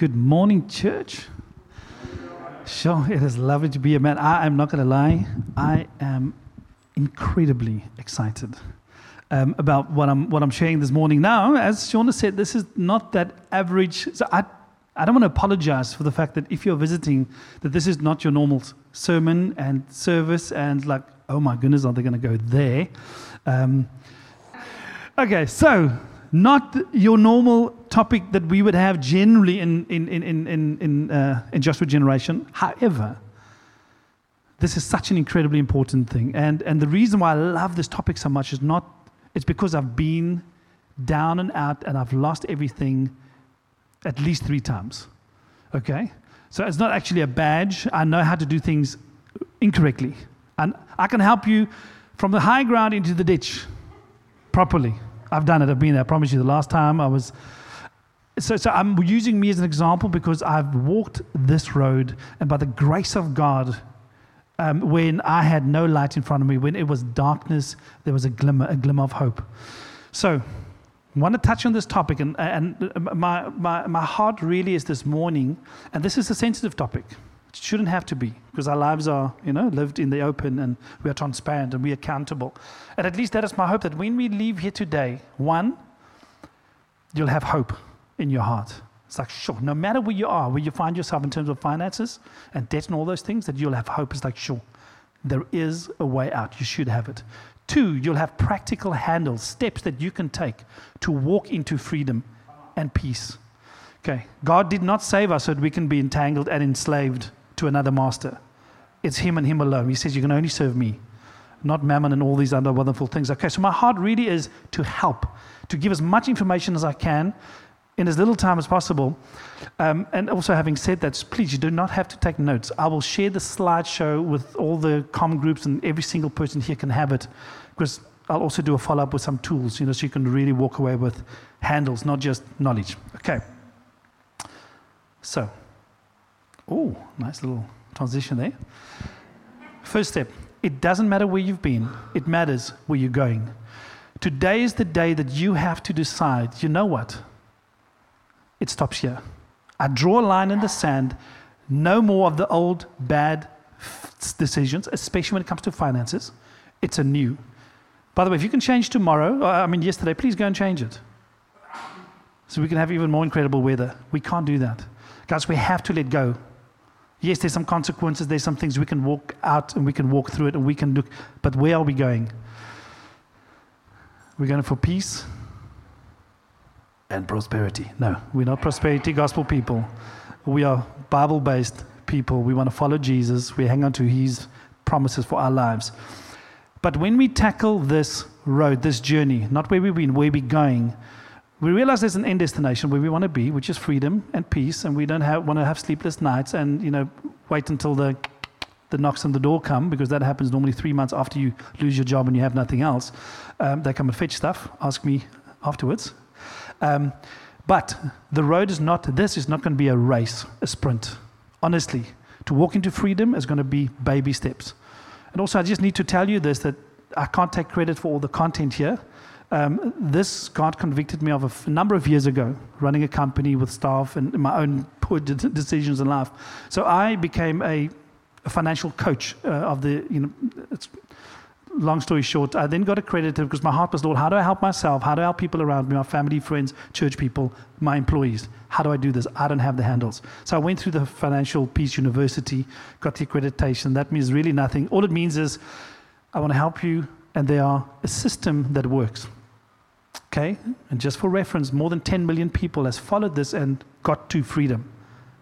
Good morning, church. Sure, it is lovely to be here, man. I am not going to lie, I am incredibly excited um, about what I'm, what I'm sharing this morning. Now, as Shauna said, this is not that average. So I, I don't want to apologize for the fact that if you're visiting, that this is not your normal sermon and service, and like, oh my goodness, are they going to go there? Um, okay, so not your normal topic that we would have generally in, in, in, in, in, uh, in Joshua Generation. However, this is such an incredibly important thing. And, and the reason why I love this topic so much is not, it's because I've been down and out and I've lost everything at least three times. Okay? So it's not actually a badge. I know how to do things incorrectly. And I can help you from the high ground into the ditch properly. I've done it. I've been there. I promise you. The last time I was. So, so I'm using me as an example because I've walked this road, and by the grace of God, um, when I had no light in front of me, when it was darkness, there was a glimmer, a glimmer of hope. So, I want to touch on this topic, and, and my, my, my heart really is this morning, and this is a sensitive topic. It shouldn't have to be because our lives are, you know, lived in the open and we are transparent and we are accountable. And at least that is my hope that when we leave here today, one, you'll have hope in your heart. It's like, sure, no matter where you are, where you find yourself in terms of finances and debt and all those things, that you'll have hope. It's like, sure, there is a way out. You should have it. Two, you'll have practical handles, steps that you can take to walk into freedom and peace. Okay, God did not save us so that we can be entangled and enslaved to another master. It's Him and Him alone. He says, You can only serve me, not mammon and all these other wonderful things. Okay, so my heart really is to help, to give as much information as I can in as little time as possible. Um, and also, having said that, please, you do not have to take notes. I will share the slideshow with all the common groups, and every single person here can have it. Because I'll also do a follow up with some tools, you know, so you can really walk away with handles, not just knowledge. Okay. So, Oh, nice little transition there. First step it doesn't matter where you've been, it matters where you're going. Today is the day that you have to decide you know what? It stops here. I draw a line in the sand. No more of the old bad decisions, especially when it comes to finances. It's a new. By the way, if you can change tomorrow, uh, I mean yesterday, please go and change it. So we can have even more incredible weather. We can't do that. Guys, we have to let go. Yes, there's some consequences, there's some things we can walk out and we can walk through it and we can look, but where are we going? We're going for peace and prosperity. No, we're not prosperity gospel people. We are Bible based people. We want to follow Jesus, we hang on to his promises for our lives. But when we tackle this road, this journey, not where we've been, where we're going, we realize there's an end destination where we want to be, which is freedom and peace, and we don't have, want to have sleepless nights and you know wait until the the knocks on the door come because that happens normally three months after you lose your job and you have nothing else. Um, they come and fetch stuff. Ask me afterwards. Um, but the road is not. This is not going to be a race, a sprint. Honestly, to walk into freedom is going to be baby steps. And also, I just need to tell you this that I can't take credit for all the content here. Um, this God convicted me of a number of years ago, running a company with staff and my own poor de- decisions in life. So I became a, a financial coach uh, of the, you know, long story short, I then got accredited because my heart was, Lord, how do I help myself? How do I help people around me, my family, friends, church people, my employees? How do I do this? I don't have the handles. So I went through the Financial Peace University, got the accreditation. That means really nothing. All it means is I want to help you, and they are a system that works. Okay? And just for reference, more than 10 million people has followed this and got to freedom.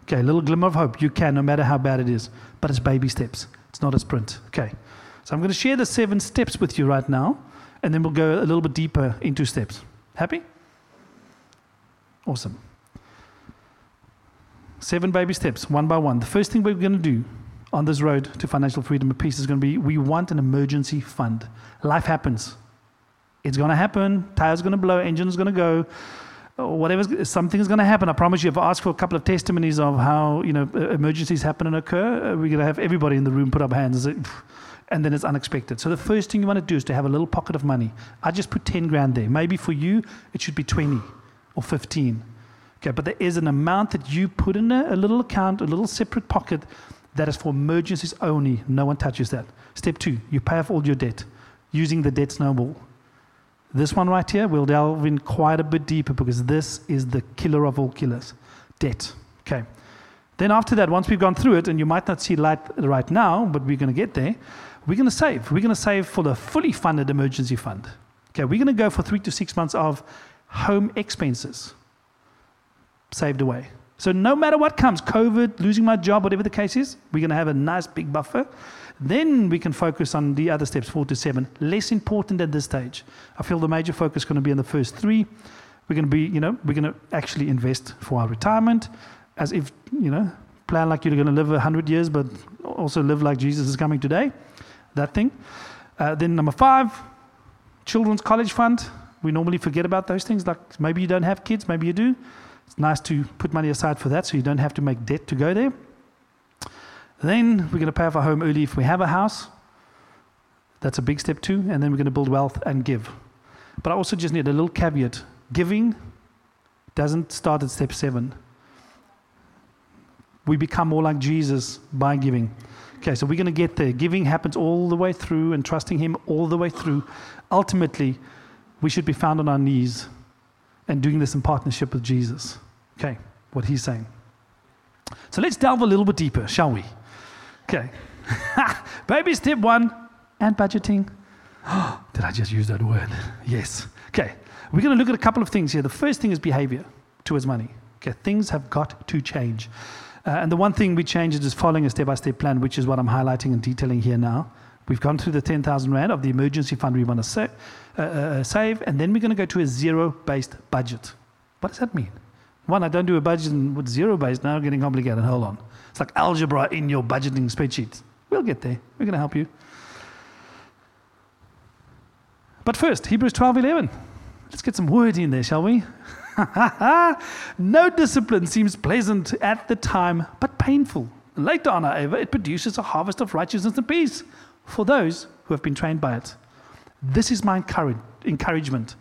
Okay, a little glimmer of hope. You can, no matter how bad it is. But it's baby steps. It's not a sprint. Okay. So I'm going to share the seven steps with you right now, and then we'll go a little bit deeper into steps. Happy? Awesome. Seven baby steps, one by one. The first thing we're going to do on this road to financial freedom and peace is going to be we want an emergency fund. Life happens. It's going to happen. Tire's going to blow. Engine's going to go. Whatever, something's going to happen. I promise you. If I ask for a couple of testimonies of how you know emergencies happen and occur, uh, we're going to have everybody in the room put up hands and and then it's unexpected. So the first thing you want to do is to have a little pocket of money. I just put 10 grand there. Maybe for you, it should be 20 or 15. Okay, but there is an amount that you put in a, a little account, a little separate pocket that is for emergencies only. No one touches that. Step two, you pay off all your debt using the debt snowball. This one right here, we'll delve in quite a bit deeper because this is the killer of all killers debt. Okay. Then after that, once we've gone through it, and you might not see light right now, but we're going to get there, we're going to save. We're going to save for the fully funded emergency fund. Okay, we're going to go for three to six months of home expenses saved away. So no matter what comes, COVID, losing my job, whatever the case is, we're going to have a nice big buffer. Then we can focus on the other steps, four to seven. Less important at this stage. I feel the major focus is going to be on the first three. We're going to be, you know, we're going to actually invest for our retirement as if, you know, plan like you're going to live 100 years, but also live like Jesus is coming today. That thing. Uh, then number five, children's college fund. We normally forget about those things. Like maybe you don't have kids, maybe you do. It's nice to put money aside for that so you don't have to make debt to go there. Then we're going to pay off our home early if we have a house. That's a big step too. And then we're going to build wealth and give. But I also just need a little caveat giving doesn't start at step seven. We become more like Jesus by giving. Okay, so we're going to get there. Giving happens all the way through and trusting Him all the way through. Ultimately, we should be found on our knees and doing this in partnership with Jesus. Okay, what He's saying. So let's delve a little bit deeper, shall we? Okay. Baby step one and budgeting. Did I just use that word? Yes. Okay. We're going to look at a couple of things here. The first thing is behavior towards money. Okay, things have got to change. Uh, and the one thing we changed is following a step by step plan, which is what I'm highlighting and detailing here now. We've gone through the 10,000 Rand of the emergency fund we want to sa- uh, uh, save, and then we're going to go to a zero based budget. What does that mean? One, I don't do a budget with zero based, now getting complicated. Hold on. It's like algebra in your budgeting spreadsheet. We'll get there. We're going to help you. But first, Hebrews 12 11. Let's get some words in there, shall we? no discipline seems pleasant at the time, but painful. Later on, however, it produces a harvest of righteousness and peace for those who have been trained by it. This is my encouragement.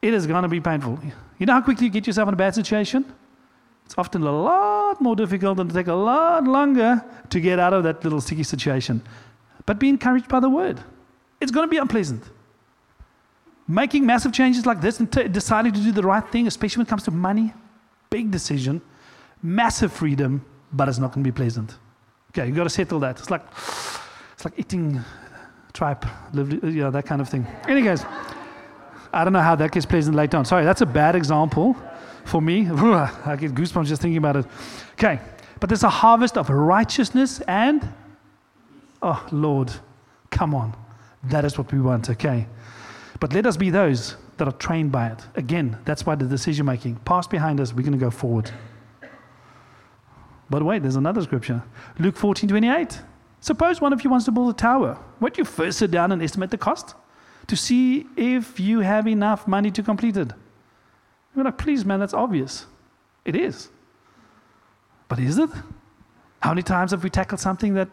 It is going to be painful. You know how quickly you get yourself in a bad situation? It's often a lot more difficult and take a lot longer to get out of that little sticky situation. But be encouraged by the word. It's going to be unpleasant making massive changes like this and t- deciding to do the right thing, especially when it comes to money, big decision, massive freedom, but it's not going to be pleasant. Okay, you've got to settle that. It's like, it's like eating tripe, you know, that kind of thing. Anyways, I don't know how that gets pleasant later on. Sorry, that's a bad example for me. I get goosebumps just thinking about it. Okay, but there's a harvest of righteousness and, oh, Lord, come on. That is what we want, okay? But let us be those that are trained by it. Again, that's why the decision making. Past behind us, we're going to go forward. But wait, there's another scripture. Luke 14 28. Suppose one of you wants to build a tower. Won't you first sit down and estimate the cost to see if you have enough money to complete it? You're like, please, man, that's obvious. It is. But is it? How many times have we tackled something that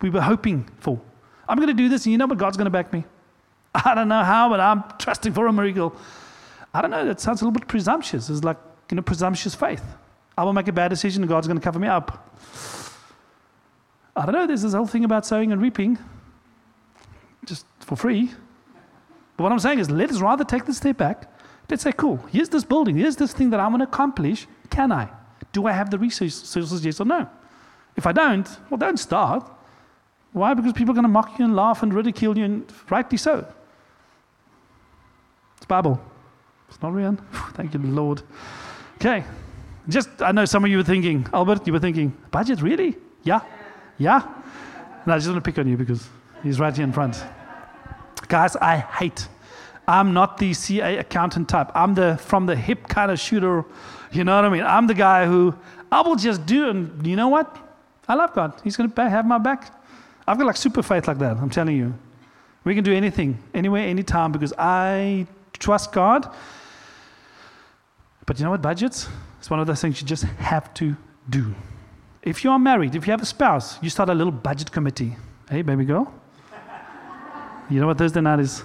we were hoping for? I'm going to do this, and you know what? God's going to back me. I don't know how, but I'm trusting for a miracle. I don't know, that sounds a little bit presumptuous. It's like, you know, presumptuous faith. I will make a bad decision and God's going to cover me up. I don't know, there's this whole thing about sowing and reaping just for free. But what I'm saying is, let us rather take the step back. Let's say, cool, here's this building, here's this thing that I want to accomplish. Can I? Do I have the resources, yes or no? If I don't, well, don't start. Why? Because people are going to mock you and laugh and ridicule you, and rightly so. It's Bible. It's not real. Thank you, Lord. Okay. Just, I know some of you were thinking, Albert, you were thinking, budget, really? Yeah? Yeah? And I just want to pick on you because he's right here in front. Guys, I hate. I'm not the CA accountant type. I'm the from the hip kind of shooter. You know what I mean? I'm the guy who I will just do, and you know what? I love God. He's going to have my back. I've got like super faith like that. I'm telling you. We can do anything, anywhere, anytime, because I trust God. But you know what? Budgets? It's one of those things you just have to do. If you are married, if you have a spouse, you start a little budget committee. Hey, baby girl. You know what Thursday night is?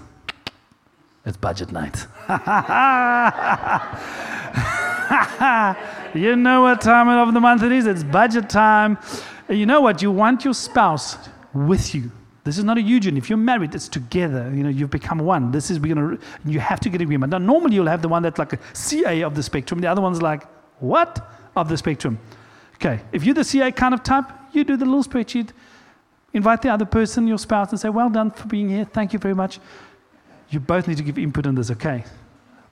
It's budget night. you know what time of the month it is? It's budget time. You know what? You want your spouse with you. This is not a union. If you're married, it's together. You know, you've become one. This is we're gonna. You have to get agreement. Now, normally you'll have the one that's like a CA of the spectrum. The other one's like what of the spectrum. Okay, if you're the CA kind of type, you do the little spreadsheet. Invite the other person, your spouse, and say, "Well done for being here. Thank you very much." You both need to give input on this. Okay,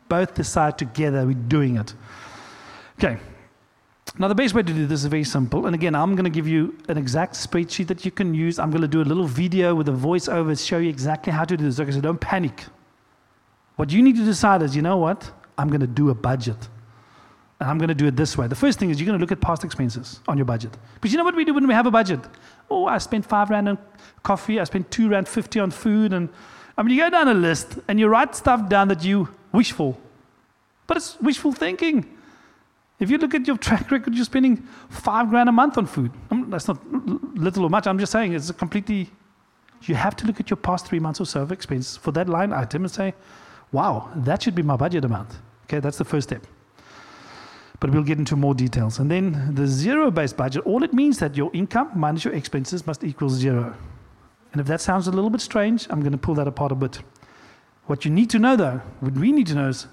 both decide together. We're doing it. Okay. Now, the best way to do this is very simple. And again, I'm going to give you an exact spreadsheet that you can use. I'm going to do a little video with a voiceover to show you exactly how to do this. Okay, so don't panic. What you need to decide is, you know what? I'm going to do a budget. And I'm going to do it this way. The first thing is you're going to look at past expenses on your budget. Because you know what we do when we have a budget? Oh, I spent five rand on coffee. I spent two rand fifty on food. And I mean, you go down a list and you write stuff down that you wish for. But it's wishful thinking. If you look at your track record, you're spending five grand a month on food. that's not little or much. I'm just saying it's completely. You have to look at your past three months or so of expense for that line item and say, wow, that should be my budget amount. Okay, that's the first step. But we'll get into more details. And then the zero based budget, all it means that your income minus your expenses must equal zero. And if that sounds a little bit strange, I'm going to pull that apart a bit. What you need to know, though, what we need to know is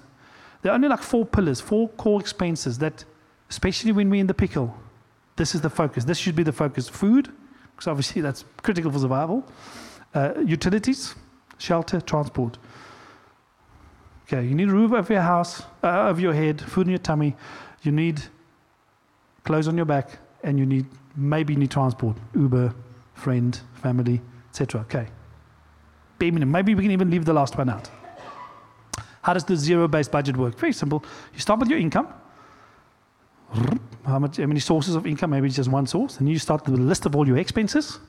there are only like four pillars, four core expenses that, especially when we're in the pickle, this is the focus. This should be the focus. Food, because obviously that's critical for survival. Uh, utilities, shelter, transport. Okay, you need a roof over your house, uh, over your head, food in your tummy. You need clothes on your back, and you need maybe you need transport, Uber, friend, family, etc. Okay. Maybe we can even leave the last one out. How does the zero-based budget work? Very simple. You start with your income. How, much, how many sources of income? Maybe just one source. And you start with a list of all your expenses.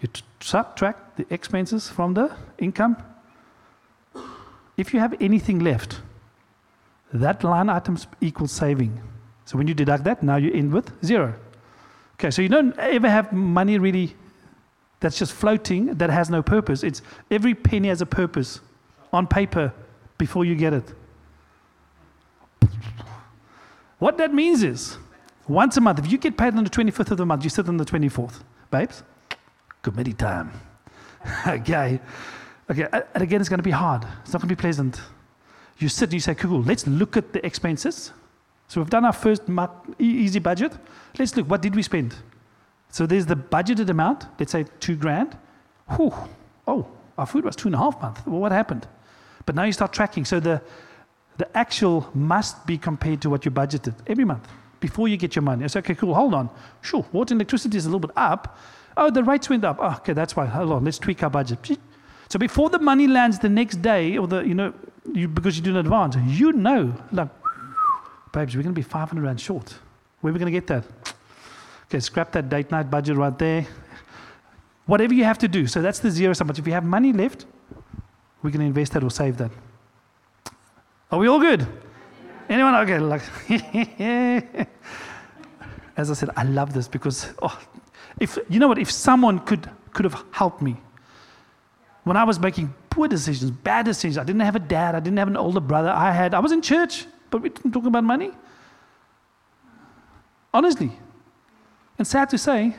You subtract the expenses from the income. If you have anything left, that line item equals saving. So when you deduct that, now you end with zero. Okay, so you don't ever have money really that's just floating that has no purpose. It's every penny has a purpose on paper before you get it. What that means is, once a month, if you get paid on the 25th of the month, you sit on the 24th. Babes, committee time. okay. Okay, and again, it's going to be hard. It's not going to be pleasant. You sit and you say, cool, let's look at the expenses. So we've done our first easy budget. Let's look, what did we spend? So there's the budgeted amount, let's say two grand. Whew. Oh, our food was two and a half months. Well, what happened? But now you start tracking. So the, the actual must be compared to what you budgeted every month before you get your money. It's okay, cool, hold on. Sure, water and electricity is a little bit up. Oh, the rates went up. Oh, okay, that's why. Hold on, let's tweak our budget. So before the money lands the next day, or the, you know, you, because you do in advance, you know, like, babes, we're going to be 500 Rand short. Where are we going to get that? Okay, scrap that date night budget right there. Whatever you have to do. So that's the zero sum. But if you have money left, we can invest that or save that. Are we all good? Anyone? Okay, like, as I said, I love this because, oh, if you know what, if someone could could have helped me when I was making poor decisions, bad decisions, I didn't have a dad, I didn't have an older brother, I had, I was in church, but we didn't talk about money. Honestly. And sad to say,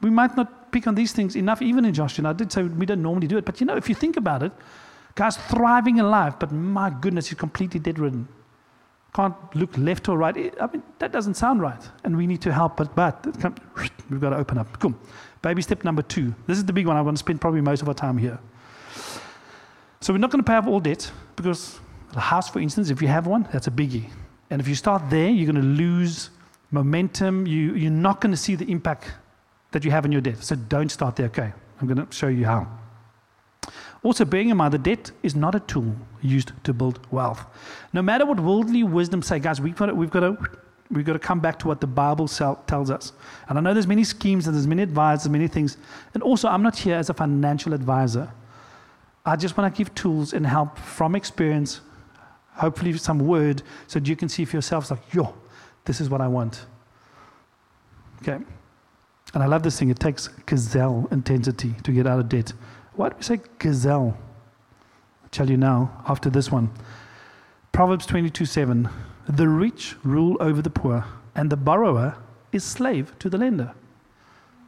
we might not pick on these things enough, even in Joshua. I did say we don't normally do it, but you know, if you think about it, guy's thriving in life, but my goodness, he's completely dead ridden. Can't look left or right. I mean, that doesn't sound right. And we need to help, but, but we've got to open up. Cool. Baby step number two. This is the big one. I want to spend probably most of our time here. So we're not going to pay off all debt because the house, for instance, if you have one, that's a biggie. And if you start there, you're going to lose momentum. You, you're not going to see the impact that you have in your debt. So don't start there. Okay, I'm going to show you how. Also, bearing in mind, the debt is not a tool used to build wealth. No matter what worldly wisdom say, guys, we've got to, we've got to, we've got to come back to what the Bible tells us. And I know there's many schemes and there's many advisors, many things. And also, I'm not here as a financial advisor. I just want to give tools and help from experience, hopefully some word, so that you can see for yourselves, like, yo, this is what I want. Okay. And I love this thing. It takes gazelle intensity to get out of debt. Why do we say gazelle? I'll tell you now after this one. Proverbs 22 7. The rich rule over the poor, and the borrower is slave to the lender.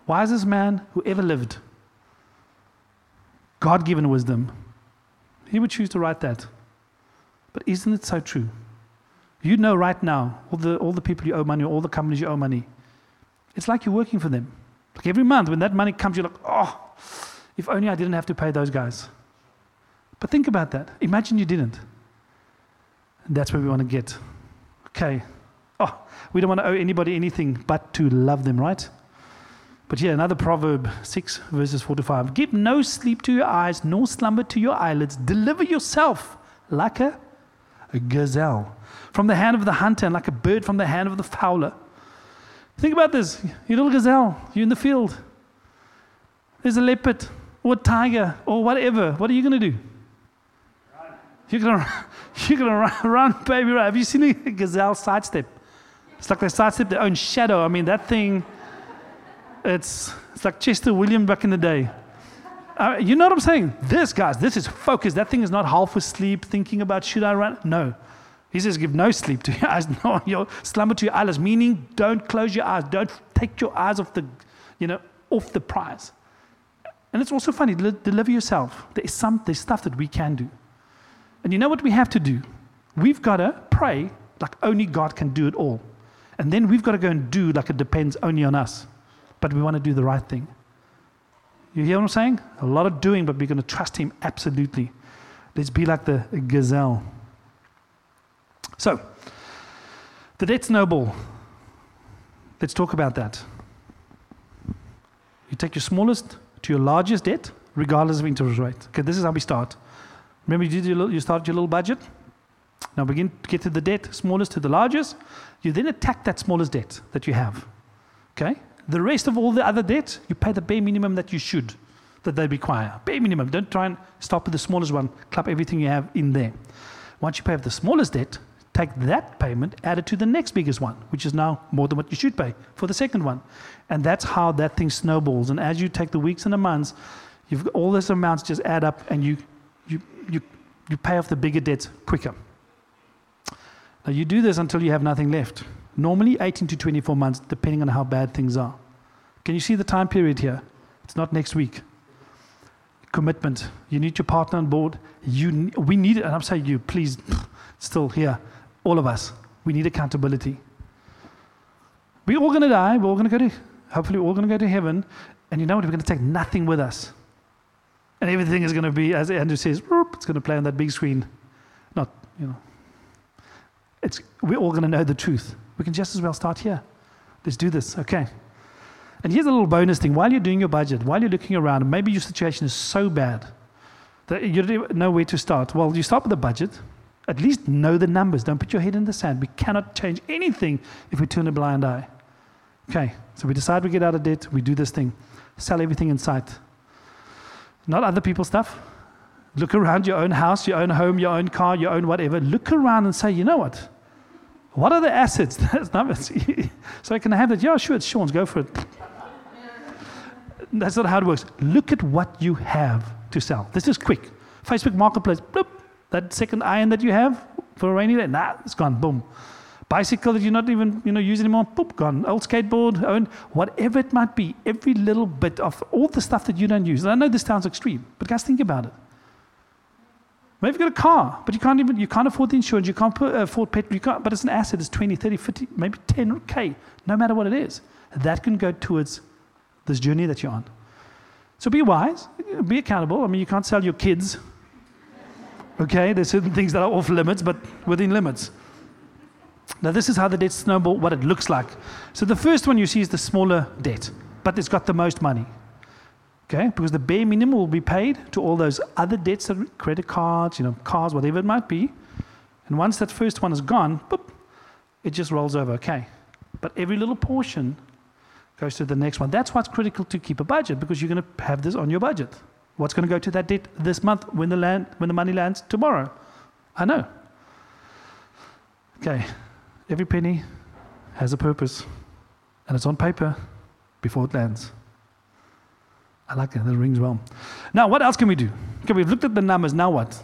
Wisest man who ever lived. God given wisdom. He would choose to write that. But isn't it so true? You know right now, all the, all the people you owe money, all the companies you owe money, it's like you're working for them. Like every month when that money comes, you're like, oh, if only I didn't have to pay those guys. But think about that. Imagine you didn't. And that's where we want to get. Okay. Oh, we don't want to owe anybody anything but to love them, right? But yeah, another proverb 6, verses 4 to 5. Give no sleep to your eyes, nor slumber to your eyelids. Deliver yourself like a, a gazelle from the hand of the hunter and like a bird from the hand of the fowler. Think about this. You little gazelle, you're in the field. There's a leopard or a tiger or whatever. What are you going to do? You're going to you're gonna run, run, baby, run. Have you seen a gazelle sidestep? It's like they sidestep their own shadow. I mean, that thing, it's, it's like Chester William back in the day. Uh, you know what I'm saying? This, guys, this is focus. That thing is not half asleep thinking about should I run? No. He says, give no sleep to your eyes, no your slumber to your eyelids, meaning don't close your eyes. Don't take your eyes off the, you know, off the prize. And it's also funny, deliver yourself. There is some there's stuff that we can do. And you know what we have to do? We've got to pray like only God can do it all. And then we've got to go and do like it depends only on us. But we want to do the right thing. You hear what I'm saying? A lot of doing, but we're going to trust Him absolutely. Let's be like the gazelle. So, the debt snowball. Let's talk about that. You take your smallest to your largest debt, regardless of interest rate. Okay, this is how we start. Remember, you, did your little, you started your little budget? Now begin to get to the debt, smallest to the largest. You then attack that smallest debt that you have. Okay? The rest of all the other debt, you pay the bare minimum that you should, that they require. Bare minimum. Don't try and stop with the smallest one. Club everything you have in there. Once you pay off the smallest debt, take that payment, add it to the next biggest one, which is now more than what you should pay for the second one. And that's how that thing snowballs. And as you take the weeks and the months, you've all those amounts just add up and you you, you, you pay off the bigger debts quicker. Now, you do this until you have nothing left. Normally 18 to 24 months, depending on how bad things are. Can you see the time period here? It's not next week. Commitment. You need your partner on board. You, we need it, and I'm saying you, please, still here, all of us. We need accountability. We're all going to die. We're all going to go to, hopefully, we're all going to go to heaven. And you know what? We're going to take nothing with us. And everything is going to be, as Andrew says, it's going to play on that big screen. Not, you know. It's, we're all going to know the truth. We can just as well start here. Let's do this, okay? And here's a little bonus thing. While you're doing your budget, while you're looking around, maybe your situation is so bad that you don't know where to start. Well, you start with the budget. At least know the numbers. Don't put your head in the sand. We cannot change anything if we turn a blind eye. Okay, so we decide we get out of debt, we do this thing. Sell everything in sight not other people's stuff. Look around your own house, your own home, your own car, your own whatever. Look around and say, you know what? What are the assets? so I can have that. Yeah, sure, it's Sean's. Go for it. That's not how it works. Look at what you have to sell. This is quick. Facebook Marketplace. Bloop. That second iron that you have for a rainy day, nah, it's gone. Boom bicycle that you're not even you know using anymore, poop, gone. Old skateboard, own, whatever it might be, every little bit of all the stuff that you don't use. And I know this sounds extreme, but guys, think about it. Maybe you've got a car, but you can't even you can't afford the insurance, you can't put, uh, afford petrol, you can't, but it's an asset, it's 20, 30, 50, maybe 10k, no matter what it is. That can go towards this journey that you're on. So be wise, be accountable. I mean, you can't sell your kids. Okay, there's certain things that are off limits, but within limits. Now, this is how the debt snowball, what it looks like. So, the first one you see is the smaller debt, but it's got the most money. Okay, because the bare minimum will be paid to all those other debts, credit cards, you know, cars, whatever it might be. And once that first one is gone, boop, it just rolls over. Okay, but every little portion goes to the next one. That's what's critical to keep a budget because you're going to have this on your budget. What's going to go to that debt this month when the land when the money lands tomorrow? I know. Okay, Every penny has a purpose, and it's on paper before it lands. I like that. That rings well. Now, what else can we do? Okay, we've looked at the numbers. Now what?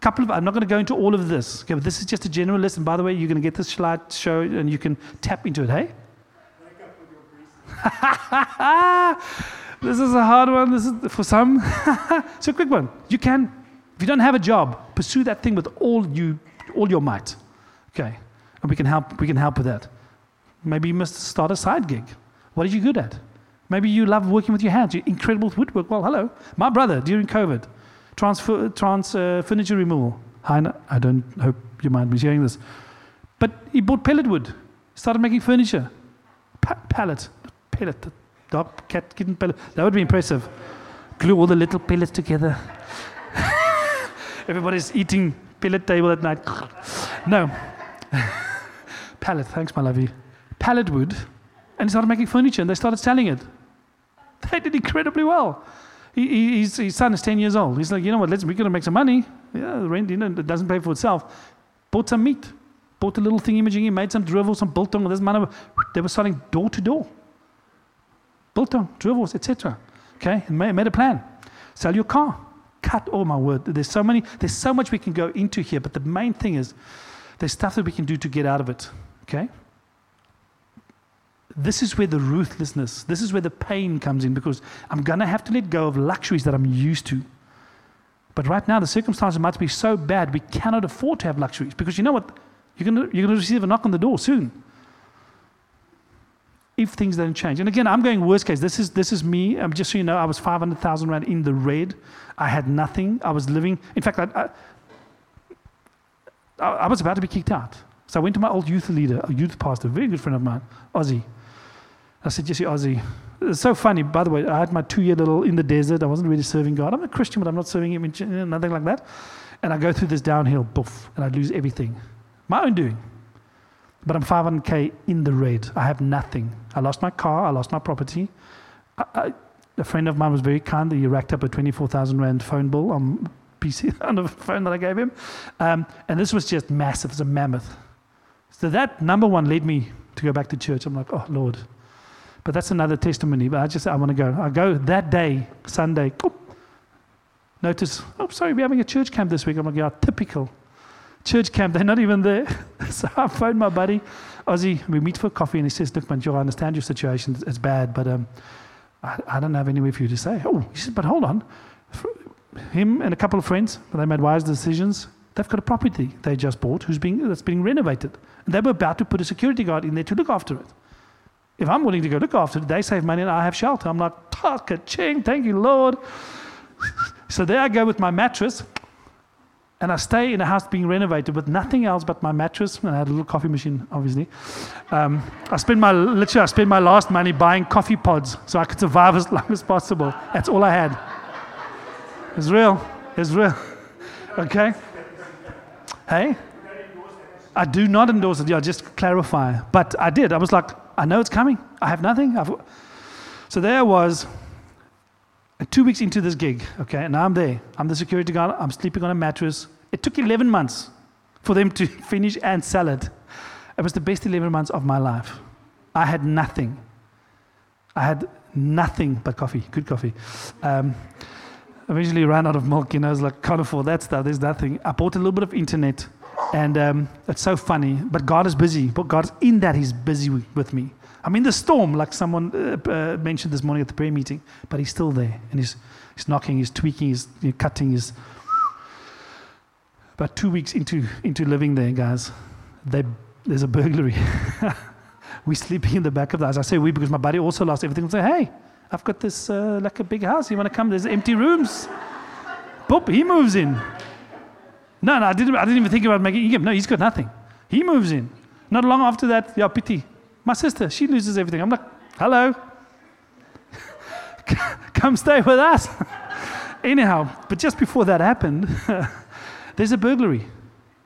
couple of, I'm not going to go into all of this, okay, but this is just a general list. And by the way, you're going to get this slide show and you can tap into it, hey? this is a hard one. This is for some. so, quick one. You can, if you don't have a job, pursue that thing with all you, all your might. Okay, and we can help. We can help with that. Maybe you must start a side gig. What are you good at? Maybe you love working with your hands. You're incredible with woodwork. Well, hello. My brother during COVID, transfer, trans uh, furniture removal. I, I don't hope you mind me sharing this, but he bought pellet wood. Started making furniture. Pa- pallet, pellet, dog, cat, kitten, pellet. That would be impressive. Glue all the little pellets together. Everybody's eating pellet table at night. no. pallet, thanks, lovey. Pallet wood. And he started making furniture and they started selling it. They did incredibly well. He, he, his, his, son is 10 years old. He's like, you know what, let's, we're going to make some money. Yeah, the rent, you know, it doesn't pay for itself. Bought some meat. Bought a little thing imaging. He made some droëwors, some biltong. This man, they were selling door to door. Biltong, droëwors, etc. Okay, and made, made a plan. Sell your car. Cut, oh my word. There's so many, there's so much we can go into here, but the main thing is there's stuff that we can do to get out of it. Okay? this is where the ruthlessness, this is where the pain comes in because I'm going to have to let go of luxuries that I'm used to. But right now, the circumstances might be so bad, we cannot afford to have luxuries because you know what? You're going to, receive a knock on the door soon. If things don't change. And again, I'm going worst case. This is, this is me. Um, just so you know, I was 500,000 Rand in the red. I had nothing. I was living. In fact, I, I, I was about to be kicked out. So I went to my old youth leader, a youth pastor, a very good friend of mine, Ozzy. I said, Jesse Ozzy. It's so funny, by the way. I had my two year little in the desert. I wasn't really serving God. I'm a Christian, but I'm not serving Him, in nothing like that. And I go through this downhill, boof, and I lose everything. My own doing. But I'm 500K in the red. I have nothing. I lost my car, I lost my property. I, I, a friend of mine was very kind. He racked up a 24,000 Rand phone bill on PC, on the phone that I gave him. Um, and this was just massive. It's a mammoth. So that number one led me to go back to church. I'm like, oh, Lord, but that's another testimony. But I just, I want to go. I go that day, Sunday. notice, oh, sorry, we're having a church camp this week. I'm like, yeah, typical. Church camp, they're not even there. so I phoned my buddy, Ozzy. We meet for coffee, and he says, Look, man, Joe, I understand your situation. It's bad, but um, I, I, don't have anywhere for you to stay. Oh, he said, But hold on. him and a couple of friends, they made wise decisions. They've got a property they just bought who's being, that's being renovated. And they were about to put a security guard in there to look after it. If I'm willing to go look after it, they save money and I have shelter. I'm like, ching, thank you, Lord. so there I go with my mattress. And I stay in a house being renovated with nothing else but my mattress. And I had a little coffee machine, obviously. Um, I spent my, literally, I spent my last money buying coffee pods so I could survive as long as possible. That's all I had. It's real. It's real. Okay? Hey? I do not endorse it. Yeah, just clarify. But I did. I was like, I know it's coming. I have nothing. I've... So there I was, two weeks into this gig, okay, and I'm there. I'm the security guard. I'm sleeping on a mattress. It took 11 months for them to finish and sell it. It was the best 11 months of my life. I had nothing. I had nothing but coffee, good coffee. Um, eventually ran out of milk, you know, I was like, can't afford that stuff, there's nothing. I bought a little bit of internet. And um, it's so funny, but God is busy. But God's in that, He's busy with me. I'm in the storm, like someone uh, uh, mentioned this morning at the prayer meeting, but He's still there. And He's, he's knocking, He's tweaking, He's you know, cutting, He's. About two weeks into, into living there, guys, they, there's a burglary. We're sleeping in the back of the house. I say we because my buddy also lost everything. I say, hey, I've got this uh, like a big house. You want to come? There's empty rooms. Boop, he moves in. No, no, I didn't, I didn't even think about making him. No, he's got nothing. He moves in. Not long after that, yeah, pity. My sister, she loses everything. I'm like, hello. Come stay with us. Anyhow, but just before that happened, there's a burglary.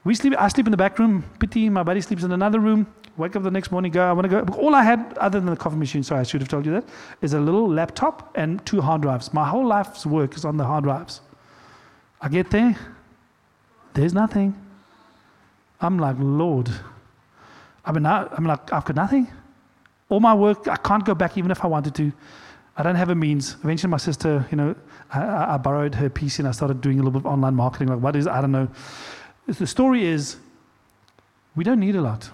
We sleep, I sleep in the back room. Pity, my buddy sleeps in another room. Wake up the next morning, go, I want to go. All I had, other than the coffee machine, sorry, I should have told you that, is a little laptop and two hard drives. My whole life's work is on the hard drives. I get there, there's nothing. I'm like, Lord. I mean, I, I'm like, I've got nothing. All my work, I can't go back even if I wanted to. I don't have a means. Eventually, my sister, you know, I, I borrowed her PC and I started doing a little bit of online marketing. Like, what is, I don't know. The story is, we don't need a lot.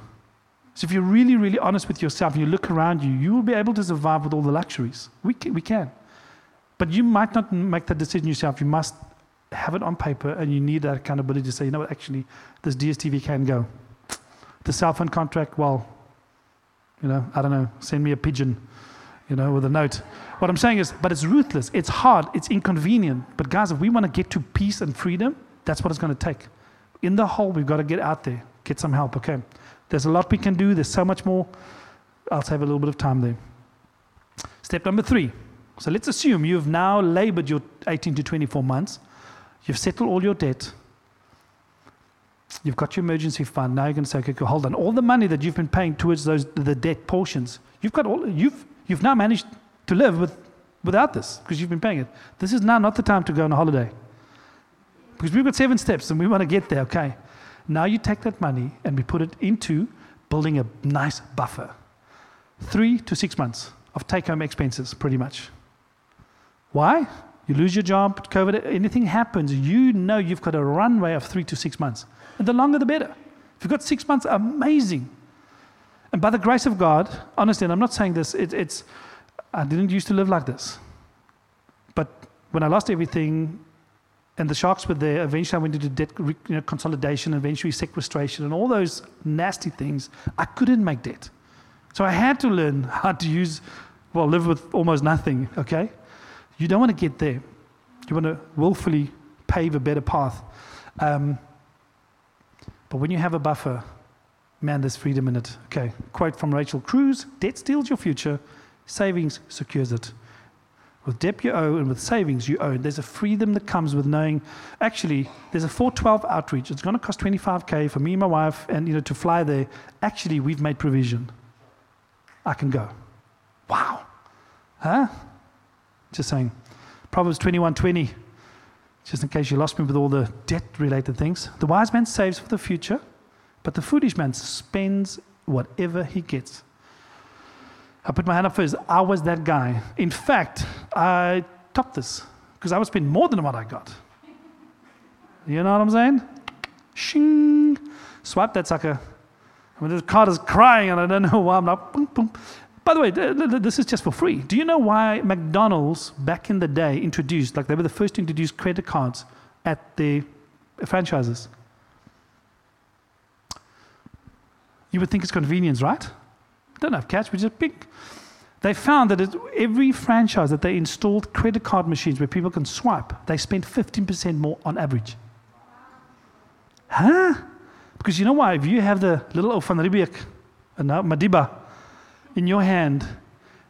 So if you're really, really honest with yourself and you look around you, you will be able to survive with all the luxuries. We can. We can. But you might not make that decision yourself. You must have it on paper and you need that accountability to say, you know what, actually, this DSTV can go. The cell phone contract, well, you know, I don't know, send me a pigeon, you know, with a note. What I'm saying is, but it's ruthless, it's hard, it's inconvenient. But guys, if we want to get to peace and freedom, that's what it's going to take. In the hole, we've got to get out there, get some help, okay? There's a lot we can do, there's so much more. I'll save a little bit of time there. Step number three. So let's assume you've now labored your 18 to 24 months You've settled all your debt. You've got your emergency fund. Now you're going to say, okay, hold on. All the money that you've been paying towards those the debt portions, you've got all you've you've now managed to live with without this because you've been paying it. This is now not the time to go on a holiday. Because we've got seven steps and we want to get there, okay. Now you take that money and we put it into building a nice buffer. Three to six months of take home expenses, pretty much. Why? You lose your job, COVID, anything happens, you know you've got a runway of three to six months. And the longer the better. If you've got six months, amazing. And by the grace of God, honestly, and I'm not saying this, it, it's, I didn't used to live like this. But when I lost everything and the sharks were there, eventually I went into debt you know, consolidation, eventually sequestration, and all those nasty things, I couldn't make debt. So I had to learn how to use, well, live with almost nothing, okay? You don't want to get there. You want to willfully pave a better path. Um, but when you have a buffer, man, there's freedom in it. Okay, quote from Rachel Cruz Debt steals your future, savings secures it. With debt you owe, and with savings you own. There's a freedom that comes with knowing. Actually, there's a 412 outreach. It's going to cost 25k for me and my wife, and you know to fly there. Actually, we've made provision. I can go. Wow. Huh? Just saying. Proverbs 21:20. Just in case you lost me with all the debt-related things. The wise man saves for the future, but the foolish man spends whatever he gets. I put my hand up first. I was that guy. In fact, I topped this because I would spend more than what I got. You know what I'm saying? Shing. Swipe that sucker. I mean, the card is crying and I don't know why. I'm like, boom, boom. By the way, this is just for free. Do you know why McDonald's back in the day introduced, like they were the first to introduce credit cards at the franchises? You would think it's convenience, right? Don't have cash, we just pick. They found that every franchise that they installed credit card machines where people can swipe, they spent 15% more on average. Huh? Because you know why? If you have the little uh, Madiba, in your hand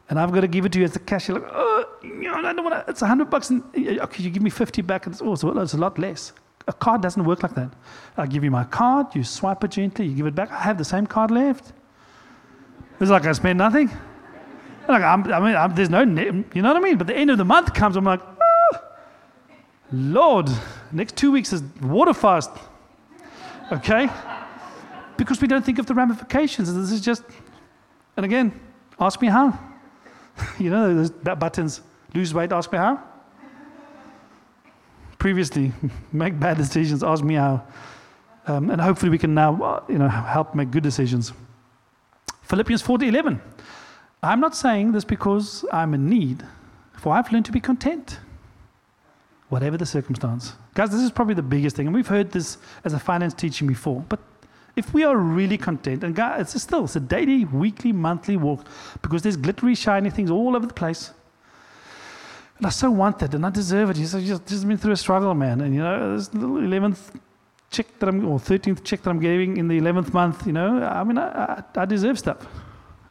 and I've got to give it to you as the cash, you're like, oh, no, I don't want to, it's a hundred bucks and okay, you give me 50 back and it's, oh, it's a lot less. A card doesn't work like that. I give you my card, you swipe it gently, you give it back. I have the same card left. It's like I spend nothing. Like I'm, i mean, I'm, there's no, you know what I mean? But the end of the month comes, I'm like, oh, Lord, next two weeks is water fast. Okay? Because we don't think of the ramifications. This is just and again, ask me how. you know, those buttons lose weight, ask me how. Previously, make bad decisions, ask me how. Um, and hopefully we can now, uh, you know, help make good decisions. Philippians 4:11. I'm not saying this because I'm in need, for I've learned to be content, whatever the circumstance. Guys, this is probably the biggest thing, and we've heard this as a finance teaching before, but if we are really content, and God, it's still it's a daily, weekly, monthly walk because there's glittery, shiny things all over the place. And I so want that, and I deserve it. He's just, just been through a struggle, man. And you know, this little eleventh check that I'm, or thirteenth check that I'm getting in the eleventh month. You know, I mean, I, I, I deserve stuff.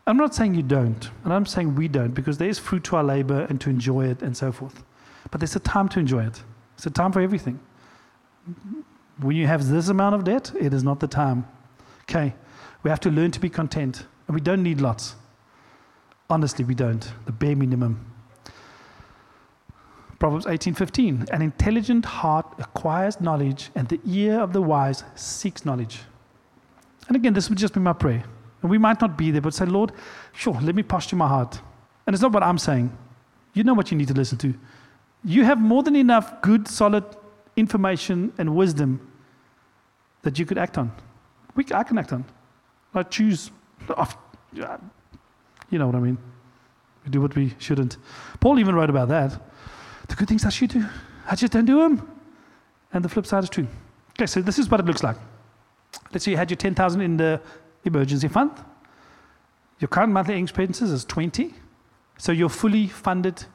I'm not saying you don't, and I'm saying we don't, because there is fruit to our labor and to enjoy it and so forth. But there's a time to enjoy it. It's a time for everything. When you have this amount of debt, it is not the time. Okay, we have to learn to be content, and we don't need lots. Honestly, we don't. The bare minimum. Proverbs 18:15 An intelligent heart acquires knowledge and the ear of the wise seeks knowledge. And again, this would just be my prayer. And we might not be there, but say, Lord, sure, let me posture my heart. And it's not what I'm saying. You know what you need to listen to. You have more than enough good, solid information and wisdom that you could act on. We, I can act on. I choose. You know what I mean. We do what we shouldn't. Paul even wrote about that. The good things I should do, I just don't do them. And the flip side is true. Okay, so this is what it looks like. Let's say you had your 10,000 in the emergency fund. Your current monthly expenses is 20. So your fully funded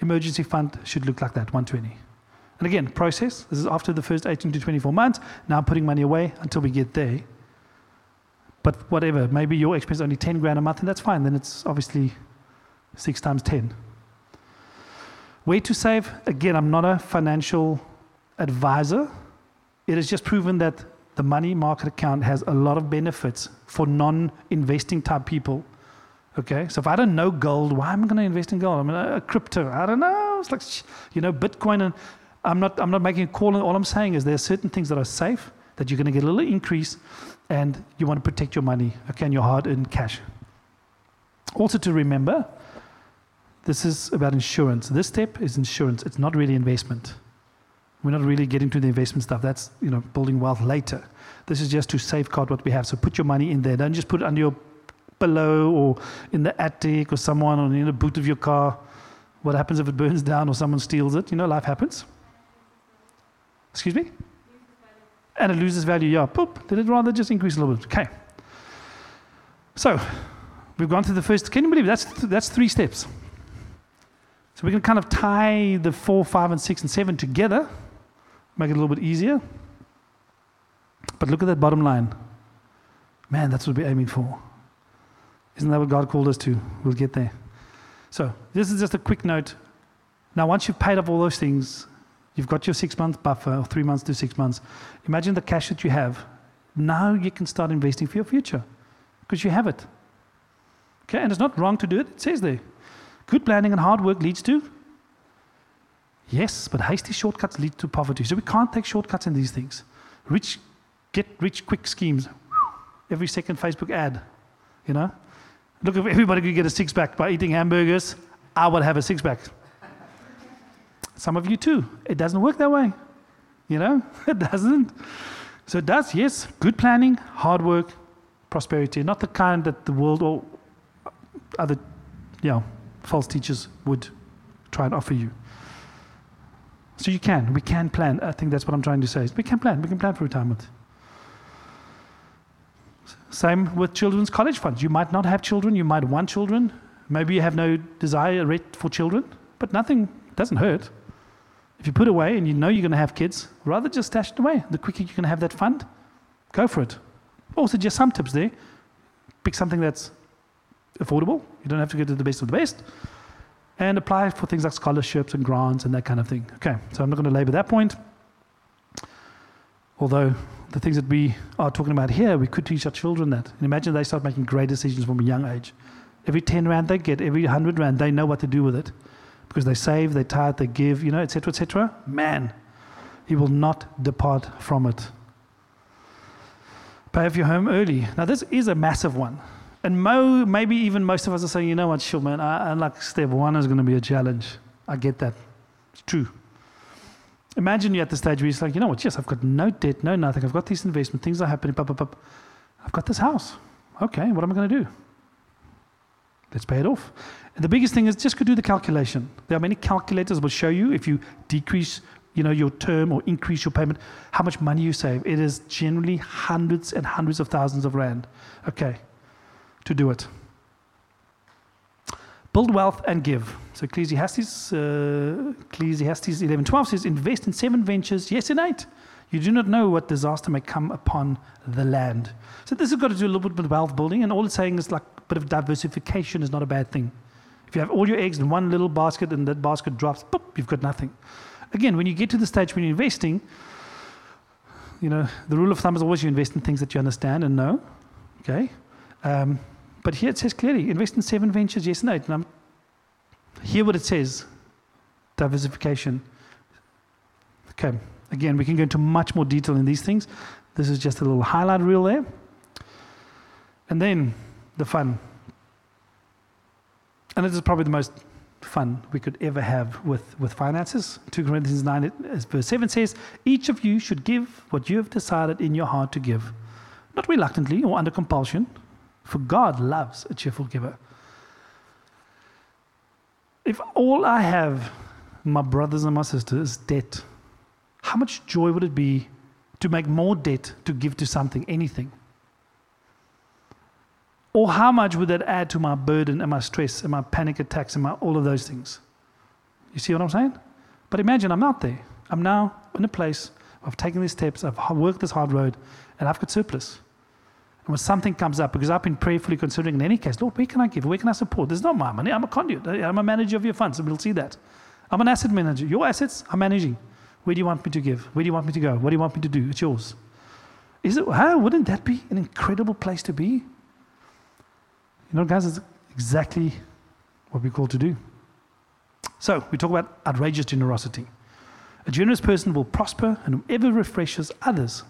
emergency fund should look like that, 120. And again, process. This is after the first 18 to 24 months. Now I'm putting money away until we get there. But whatever, maybe your expense is only 10 grand a month, and that's fine. Then it's obviously six times 10. Way to save, again, I'm not a financial advisor. It is just proven that the money market account has a lot of benefits for non investing type people. Okay, so if I don't know gold, why am I going to invest in gold? I mean, a, crypto, I don't know. It's like, you know, Bitcoin, and I'm not, I'm not making a call. All I'm saying is there are certain things that are safe that you're going to get a little increase and you want to protect your money, okay, and your hard earned cash. Also, to remember, this is about insurance. This step is insurance, it's not really investment. We're not really getting to the investment stuff. That's you know building wealth later. This is just to safeguard what we have. So put your money in there. Don't just put it under your pillow or in the attic or someone or in the boot of your car. What happens if it burns down or someone steals it? You know, life happens. Excuse me? And it loses value. Yeah, poop. Did it rather just increase a little bit? Okay. So we've gone through the first. Can you believe it? that's that's three steps? So we can kind of tie the four, five, and six and seven together, make it a little bit easier. But look at that bottom line. Man, that's what we're aiming for. Isn't that what God called us to? We'll get there. So, this is just a quick note. Now, once you've paid off all those things, you've got your six month buffer, or three months to six months. Imagine the cash that you have. Now you can start investing for your future because you have it. Okay, and it's not wrong to do it, it says there. Good planning and hard work leads to? Yes, but hasty shortcuts lead to poverty. So we can't take shortcuts in these things. Rich, get rich quick schemes. Every second Facebook ad, you know? Look, if everybody could get a six pack by eating hamburgers, I would have a six pack. Some of you too. It doesn't work that way. You know? It doesn't. So it does, yes. Good planning, hard work, prosperity. Not the kind that the world or other, you know, false teachers would try and offer you. So you can, we can plan. I think that's what I'm trying to say. We can plan, we can plan for retirement. Same with children's college funds. You might not have children, you might want children. Maybe you have no desire for children, but nothing doesn't hurt. If you put away and you know you're going to have kids, rather just stash it away. The quicker you can have that fund, go for it. Also, just some tips there. Pick something that's affordable. You don't have to go to the best of the best. And apply for things like scholarships and grants and that kind of thing. Okay, so I'm not going to labor that point. Although the things that we are talking about here, we could teach our children that. And imagine they start making great decisions from a young age. Every 10 rand they get, every 100 rand, they know what to do with it. Because they save, they tithe, they give, you know, etc., etc. Man, he will not depart from it. Pay off your home early. Now, this is a massive one. And mo, maybe even most of us are saying, you know what, sure, man, I, I like step one is going to be a challenge. I get that. It's true. Imagine you're at the stage where you're like, you know what, yes, I've got no debt, no nothing. I've got these investments, things are happening. I've got this house. Okay, what am I going to do? Let's pay it off. And the biggest thing is just go do the calculation. There are many calculators will show you if you decrease you know, your term or increase your payment, how much money you save. It is generally hundreds and hundreds of thousands of rand. Okay, to do it. Build wealth and give. So Ecclesiastes, uh, Ecclesiastes 11.12 says, invest in seven ventures, yes, in eight. You do not know what disaster may come upon the land. So this has got to do a little bit with wealth building, and all it's saying is like a bit of diversification is not a bad thing. If you have all your eggs in one little basket and that basket drops, boop, you've got nothing. Again, when you get to the stage when you're investing, you know, the rule of thumb is always you invest in things that you understand and know. Okay? Um, but here it says clearly invest in seven ventures, yes and eight. And I'm, hear what it says diversification. Okay, again, we can go into much more detail in these things. This is just a little highlight reel there. And then the fun. And this is probably the most fun we could ever have with, with finances. 2 Corinthians 9, verse 7 says, Each of you should give what you have decided in your heart to give, not reluctantly or under compulsion, for God loves a cheerful giver. If all I have, my brothers and my sisters, is debt, how much joy would it be to make more debt to give to something, anything? Or how much would that add to my burden and my stress and my panic attacks and my, all of those things? You see what I'm saying? But imagine I'm out there. I'm now in a place, I've taken these steps, I've worked this hard road, and I've got surplus. When something comes up, because I've been prayerfully considering in any case, Lord, where can I give? Where can I support? There's not my money. I'm a conduit. I'm a manager of your funds, and we'll see that. I'm an asset manager. Your assets, I'm managing. Where do you want me to give? Where do you want me to go? What do you want me to do? It's yours. Is it, how, wouldn't that be an incredible place to be? You know, guys, it's exactly what we're called to do. So, we talk about outrageous generosity. A generous person will prosper, and whoever refreshes others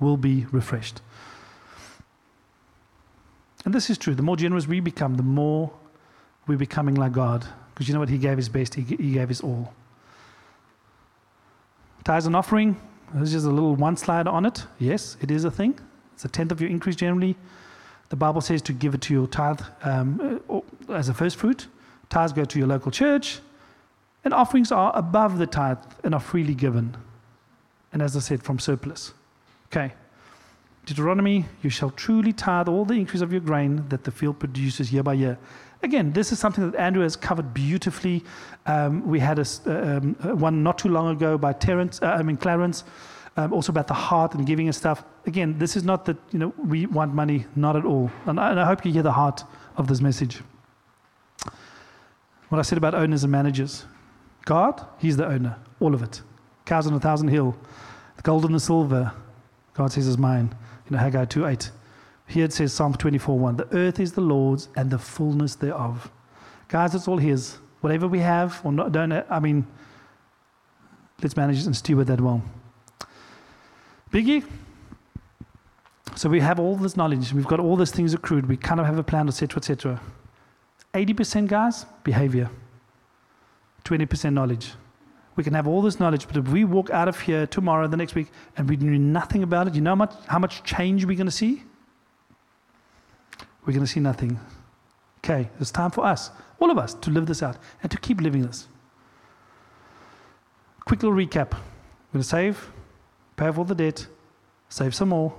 will be refreshed. And this is true. The more generous we become, the more we're becoming like God. Because you know what? He gave his best, he, he gave his all. Tithes and offering, there's just a little one slide on it. Yes, it is a thing. It's a tenth of your increase generally. The Bible says to give it to your tithe um, uh, as a first fruit. Tithes go to your local church. And offerings are above the tithe and are freely given. And as I said, from surplus. Okay. Deuteronomy, you shall truly tithe all the increase of your grain that the field produces year by year. Again, this is something that Andrew has covered beautifully. Um, we had a, um, one not too long ago by Terence, uh, I mean Clarence, um, also about the heart and giving and stuff. Again, this is not that you know we want money, not at all. And I, and I hope you hear the heart of this message. What I said about owners and managers, God, He's the owner, all of it. Cows on a thousand hill, the gold and the silver, God says is mine. You know Haggai 2 8. Here it says Psalm 24 1. The earth is the Lord's and the fullness thereof. Guys, it's all His. Whatever we have or not, don't, I mean, let's manage and steward that well. Biggie. So we have all this knowledge, we've got all these things accrued, we kind of have a plan, etc., etc. 80% guys, behavior. 20% knowledge. We can have all this knowledge, but if we walk out of here tomorrow, the next week, and we knew nothing about it, you know how much, how much change we're going to see? We're going to see nothing. Okay, it's time for us, all of us, to live this out and to keep living this. Quick little recap. We're going to save, pay off all the debt, save some more.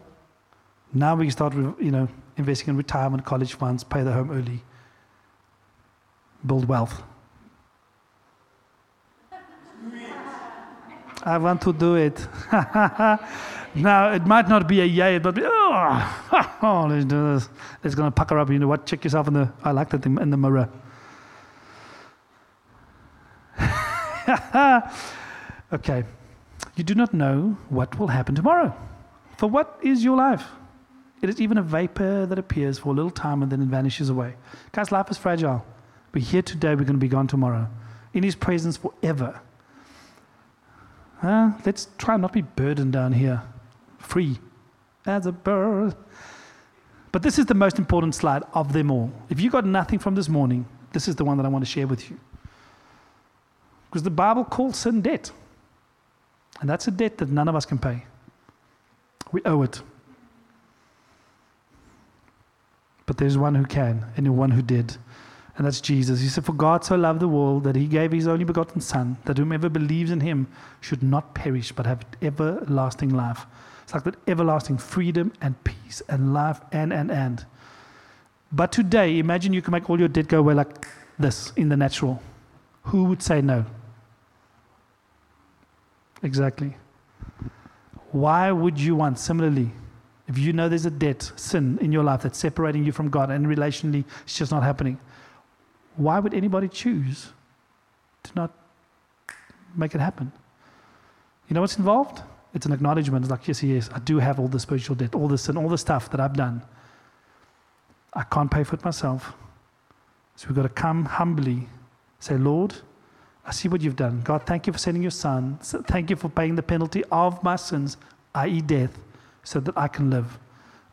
Now we can start, you know, investing in retirement, college funds, pay the home early, build wealth. I want to do it. now, it might not be a yay, but oh, oh let's do this. It's going to pucker up. You know what? Check yourself in the, I like that in the mirror. okay. You do not know what will happen tomorrow. For what is your life? It is even a vapor that appears for a little time and then it vanishes away. Guys, life is fragile. We're here today, we're going to be gone tomorrow. In His presence forever. Uh, let's try not be burdened down here. Free as a bird. But this is the most important slide of them all. If you got nothing from this morning, this is the one that I want to share with you. Because the Bible calls sin debt. And that's a debt that none of us can pay. We owe it. But there's one who can, and one who did. And that's Jesus. He said, For God so loved the world that he gave his only begotten Son, that whomever believes in him should not perish, but have everlasting life. It's like that everlasting freedom and peace and life and, and, and. But today, imagine you can make all your debt go away like this in the natural. Who would say no? Exactly. Why would you want, similarly, if you know there's a debt, sin in your life that's separating you from God and relationally it's just not happening, why would anybody choose to not make it happen? You know what's involved? It's an acknowledgement. It's like, yes, yes, I do have all the spiritual debt, all this and all the stuff that I've done. I can't pay for it myself. So we've got to come humbly, say, Lord, I see what you've done. God, thank you for sending your son. Thank you for paying the penalty of my sins, i.e., death, so that I can live.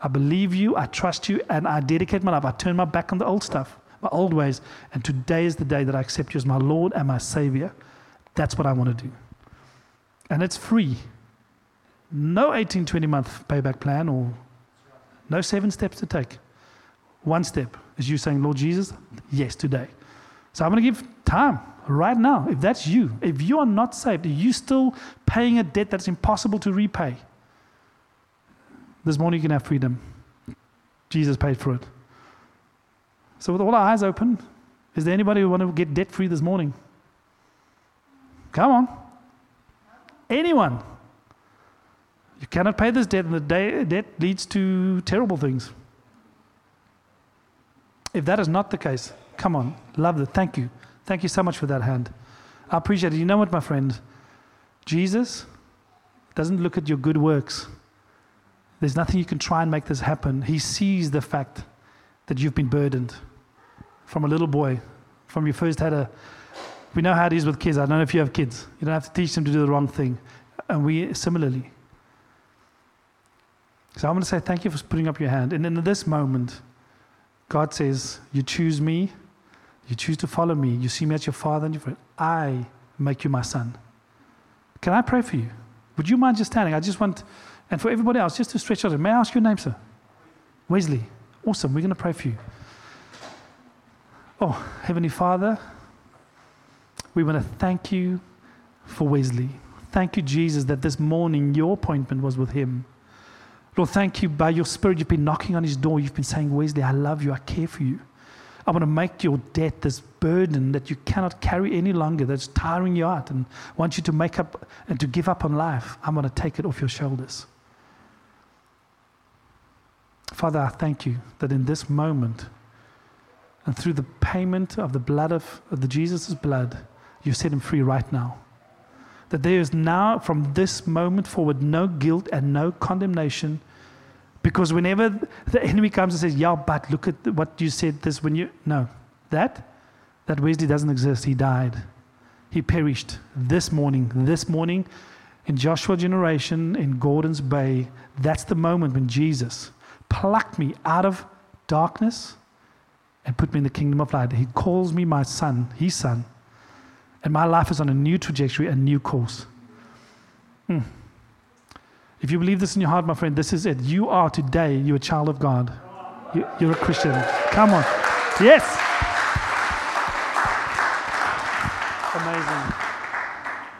I believe you, I trust you, and I dedicate my life. I turn my back on the old stuff. My old ways. And today is the day that I accept you as my Lord and my Savior. That's what I want to do. And it's free. No 18, 20 month payback plan or no seven steps to take. One step is you saying, Lord Jesus, yes, today. So I'm going to give time right now. If that's you, if you are not saved, are you still paying a debt that's impossible to repay? This morning you can have freedom. Jesus paid for it. So, with all our eyes open, is there anybody who want to get debt free this morning? Come on. Anyone. You cannot pay this debt, and the debt leads to terrible things. If that is not the case, come on. Love it. Thank you. Thank you so much for that hand. I appreciate it. You know what, my friend? Jesus doesn't look at your good works. There's nothing you can try and make this happen. He sees the fact that you've been burdened from a little boy, from you first had a. We know how it is with kids. I don't know if you have kids. You don't have to teach them to do the wrong thing. And we similarly. So I'm going to say thank you for putting up your hand. And in this moment, God says, You choose me, you choose to follow me, you see me as your father and your friend. I make you my son. Can I pray for you? Would you mind just standing? I just want, and for everybody else, just to stretch out. May I ask your name, sir? Wesley. Awesome. We're going to pray for you. Oh, Heavenly Father, we want to thank you for Wesley. Thank you, Jesus, that this morning your appointment was with him. Lord, thank you by your Spirit. You've been knocking on his door. You've been saying, Wesley, I love you. I care for you. I want to make your debt this burden that you cannot carry any longer, that's tiring you out, and want you to make up and to give up on life. I'm going to take it off your shoulders. Father, I thank you that in this moment, and through the payment of the blood of, of the Jesus' blood, you set him free right now that there is now, from this moment forward, no guilt and no condemnation. Because whenever the enemy comes and says, Yeah, but look at what you said this when you. No, that, that Wesley doesn't exist. He died. He perished this morning. This morning, in Joshua generation, in Gordon's Bay, that's the moment when Jesus plucked me out of darkness and put me in the kingdom of light. He calls me my son, his son. And my life is on a new trajectory, a new course. Hmm. If you believe this in your heart, my friend, this is it. You are today, you're a child of God. You, you're a Christian. Come on. Yes. Amazing.